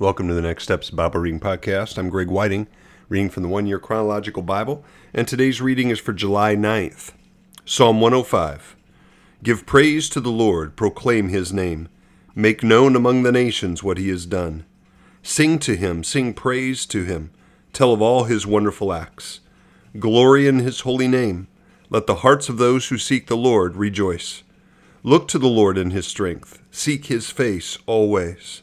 Welcome to the Next Steps Bible Reading Podcast. I'm Greg Whiting, reading from the One Year Chronological Bible, and today's reading is for July 9th. Psalm 105 Give praise to the Lord, proclaim his name, make known among the nations what he has done. Sing to him, sing praise to him, tell of all his wonderful acts. Glory in his holy name. Let the hearts of those who seek the Lord rejoice. Look to the Lord in his strength, seek his face always.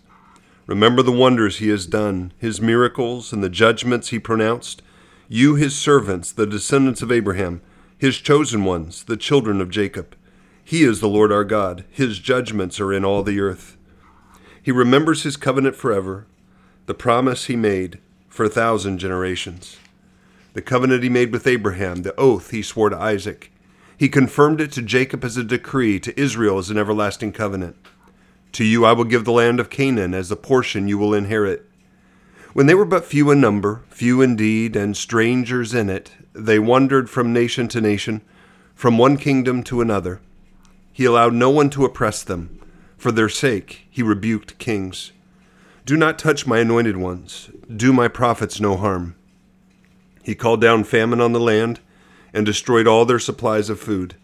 Remember the wonders he has done, his miracles, and the judgments he pronounced. You, his servants, the descendants of Abraham, his chosen ones, the children of Jacob. He is the Lord our God. His judgments are in all the earth. He remembers his covenant forever, the promise he made for a thousand generations. The covenant he made with Abraham, the oath he swore to Isaac. He confirmed it to Jacob as a decree, to Israel as an everlasting covenant. To you I will give the land of Canaan as a portion you will inherit. When they were but few in number, few indeed, and strangers in it, they wandered from nation to nation, from one kingdom to another. He allowed no one to oppress them. For their sake he rebuked kings. Do not touch my anointed ones, do my prophets no harm. He called down famine on the land and destroyed all their supplies of food.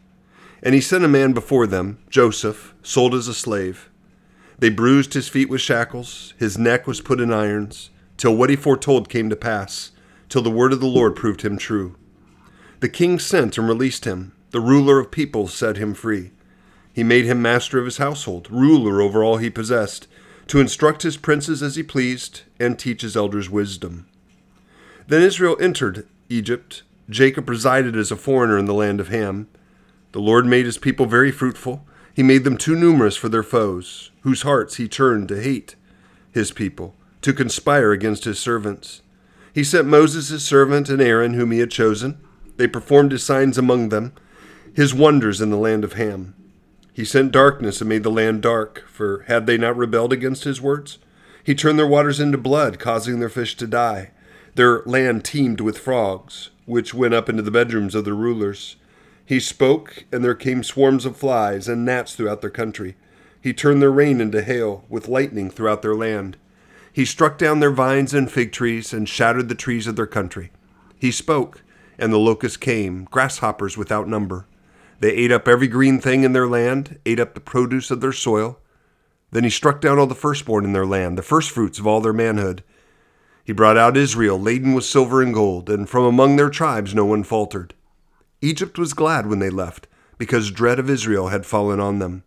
And he sent a man before them, Joseph, sold as a slave. They bruised his feet with shackles, his neck was put in irons, till what he foretold came to pass, till the word of the Lord proved him true. The king sent and released him, the ruler of peoples set him free. He made him master of his household, ruler over all he possessed, to instruct his princes as he pleased, and teach his elders wisdom. Then Israel entered Egypt. Jacob resided as a foreigner in the land of Ham. The Lord made his people very fruitful he made them too numerous for their foes, whose hearts he turned to hate his people, to conspire against his servants. He sent Moses his servant and Aaron, whom he had chosen. They performed his signs among them, his wonders in the land of Ham. He sent darkness and made the land dark, for had they not rebelled against his words? He turned their waters into blood, causing their fish to die. Their land teemed with frogs, which went up into the bedrooms of their rulers. He spoke, and there came swarms of flies and gnats throughout their country. He turned their rain into hail, with lightning throughout their land. He struck down their vines and fig trees, and shattered the trees of their country. He spoke, and the locusts came, grasshoppers without number. They ate up every green thing in their land, ate up the produce of their soil. Then he struck down all the firstborn in their land, the firstfruits of all their manhood. He brought out Israel, laden with silver and gold, and from among their tribes no one faltered. Egypt was glad when they left, because dread of Israel had fallen on them.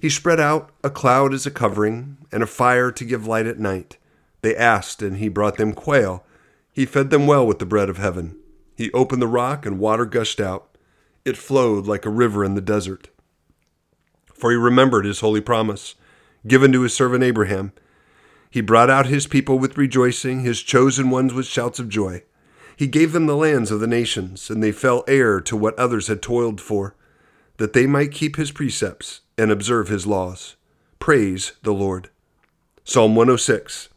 He spread out a cloud as a covering, and a fire to give light at night. They asked, and he brought them quail. He fed them well with the bread of heaven. He opened the rock, and water gushed out. It flowed like a river in the desert. For he remembered his holy promise, given to his servant Abraham. He brought out his people with rejoicing, his chosen ones with shouts of joy. He gave them the lands of the nations, and they fell heir to what others had toiled for, that they might keep his precepts and observe his laws. Praise the Lord. Psalm 106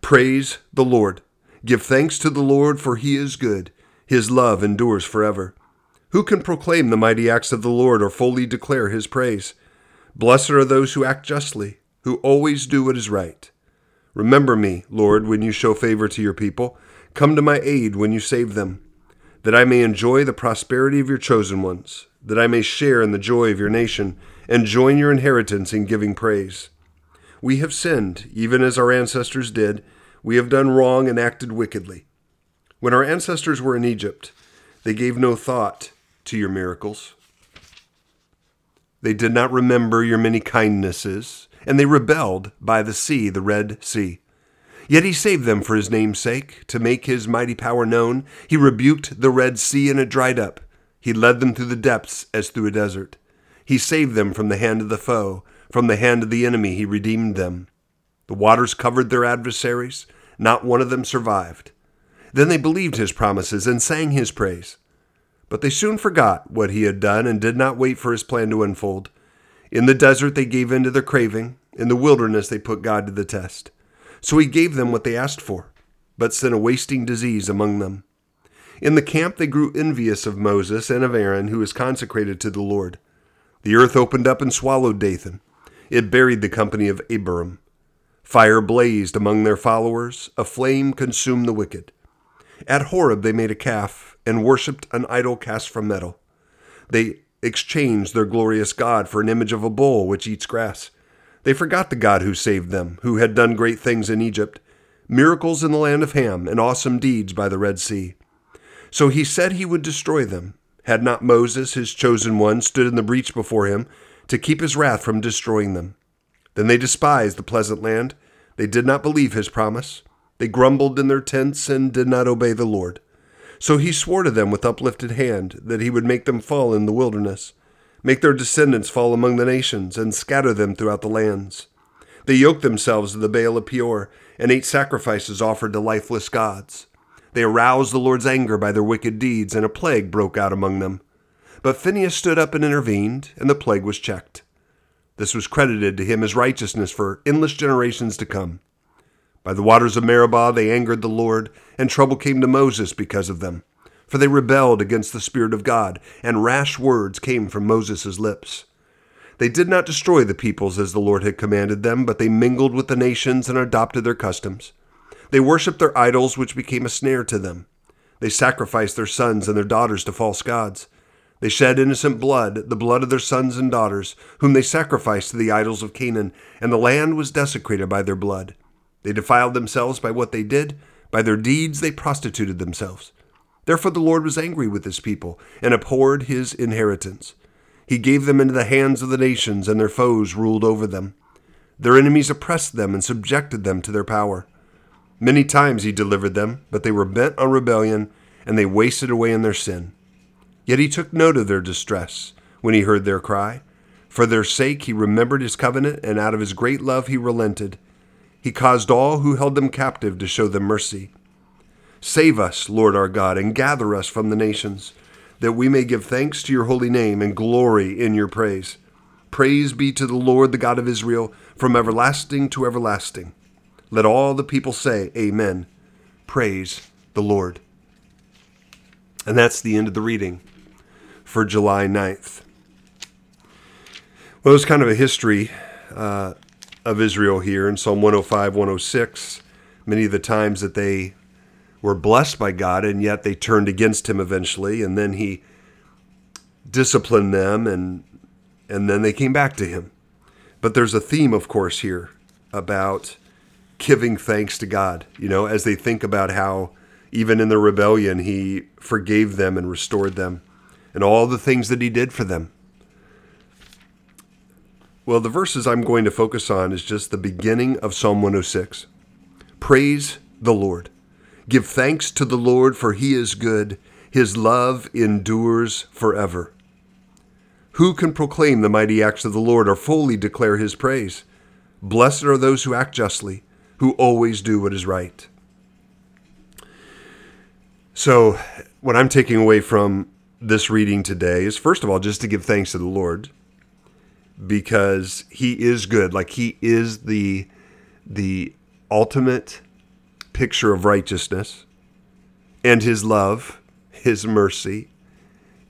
Praise the Lord. Give thanks to the Lord, for he is good. His love endures forever. Who can proclaim the mighty acts of the Lord or fully declare his praise? Blessed are those who act justly, who always do what is right. Remember me, Lord, when you show favor to your people. Come to my aid when you save them, that I may enjoy the prosperity of your chosen ones, that I may share in the joy of your nation, and join your inheritance in giving praise. We have sinned, even as our ancestors did. We have done wrong and acted wickedly. When our ancestors were in Egypt, they gave no thought to your miracles. They did not remember your many kindnesses, and they rebelled by the sea, the Red Sea. Yet he saved them for his name's sake, to make his mighty power known. He rebuked the Red Sea, and it dried up. He led them through the depths as through a desert. He saved them from the hand of the foe. From the hand of the enemy he redeemed them. The waters covered their adversaries. Not one of them survived. Then they believed his promises and sang his praise. But they soon forgot what he had done and did not wait for his plan to unfold. In the desert they gave in to their craving. In the wilderness they put God to the test. So he gave them what they asked for, but sent a wasting disease among them. In the camp they grew envious of Moses and of Aaron, who was consecrated to the Lord. The earth opened up and swallowed Dathan. It buried the company of Abiram. Fire blazed among their followers, a flame consumed the wicked. At Horeb they made a calf and worshipped an idol cast from metal. They exchanged their glorious God for an image of a bull which eats grass. They forgot the God who saved them, who had done great things in Egypt, miracles in the land of Ham, and awesome deeds by the Red Sea. So he said he would destroy them. Had not Moses, his chosen one, stood in the breach before him to keep his wrath from destroying them? Then they despised the pleasant land. They did not believe his promise. They grumbled in their tents and did not obey the Lord. So he swore to them with uplifted hand that he would make them fall in the wilderness, make their descendants fall among the nations, and scatter them throughout the lands. They yoked themselves to the Baal of Peor and ate sacrifices offered to lifeless gods. They aroused the Lord's anger by their wicked deeds, and a plague broke out among them. But Phinehas stood up and intervened, and the plague was checked. This was credited to him as righteousness for endless generations to come. By the waters of Meribah they angered the Lord, and trouble came to Moses because of them. For they rebelled against the Spirit of God, and rash words came from Moses' lips. They did not destroy the peoples as the Lord had commanded them, but they mingled with the nations and adopted their customs. They worshipped their idols, which became a snare to them. They sacrificed their sons and their daughters to false gods. They shed innocent blood, the blood of their sons and daughters, whom they sacrificed to the idols of Canaan, and the land was desecrated by their blood. They defiled themselves by what they did. By their deeds they prostituted themselves. Therefore the Lord was angry with his people and abhorred his inheritance. He gave them into the hands of the nations, and their foes ruled over them. Their enemies oppressed them and subjected them to their power. Many times he delivered them, but they were bent on rebellion, and they wasted away in their sin. Yet he took note of their distress when he heard their cry. For their sake he remembered his covenant, and out of his great love he relented. He caused all who held them captive to show them mercy. Save us, Lord our God, and gather us from the nations, that we may give thanks to your holy name and glory in your praise. Praise be to the Lord, the God of Israel, from everlasting to everlasting. Let all the people say, Amen. Praise the Lord. And that's the end of the reading for July 9th. Well, it's kind of a history uh, of Israel here in Psalm 105, 106. Many of the times that they were blessed by God, and yet they turned against Him eventually, and then He disciplined them, and and then they came back to Him. But there's a theme, of course, here about giving thanks to God. You know, as they think about how even in the rebellion He forgave them and restored them, and all the things that He did for them. Well, the verses I'm going to focus on is just the beginning of Psalm 106. Praise the Lord. Give thanks to the Lord, for he is good. His love endures forever. Who can proclaim the mighty acts of the Lord or fully declare his praise? Blessed are those who act justly, who always do what is right. So, what I'm taking away from this reading today is first of all, just to give thanks to the Lord because he is good. Like he is the the ultimate picture of righteousness and his love, his mercy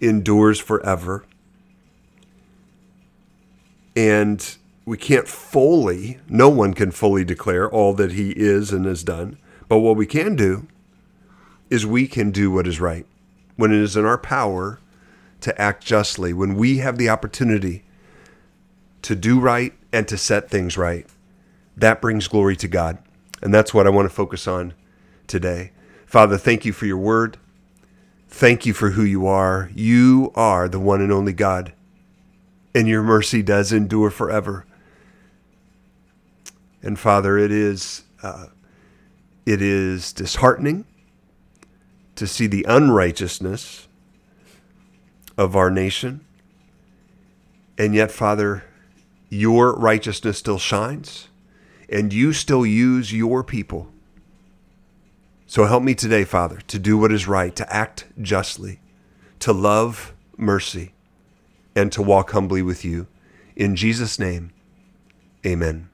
endures forever. And we can't fully, no one can fully declare all that he is and has done. But what we can do is we can do what is right. When it is in our power to act justly, when we have the opportunity to do right and to set things right. That brings glory to God. And that's what I want to focus on today. Father, thank you for your word. Thank you for who you are. You are the one and only God, and your mercy does endure forever. And Father, it is uh, it is disheartening to see the unrighteousness of our nation, and yet, Father, your righteousness still shines and you still use your people. So help me today, Father, to do what is right, to act justly, to love mercy, and to walk humbly with you. In Jesus' name, amen.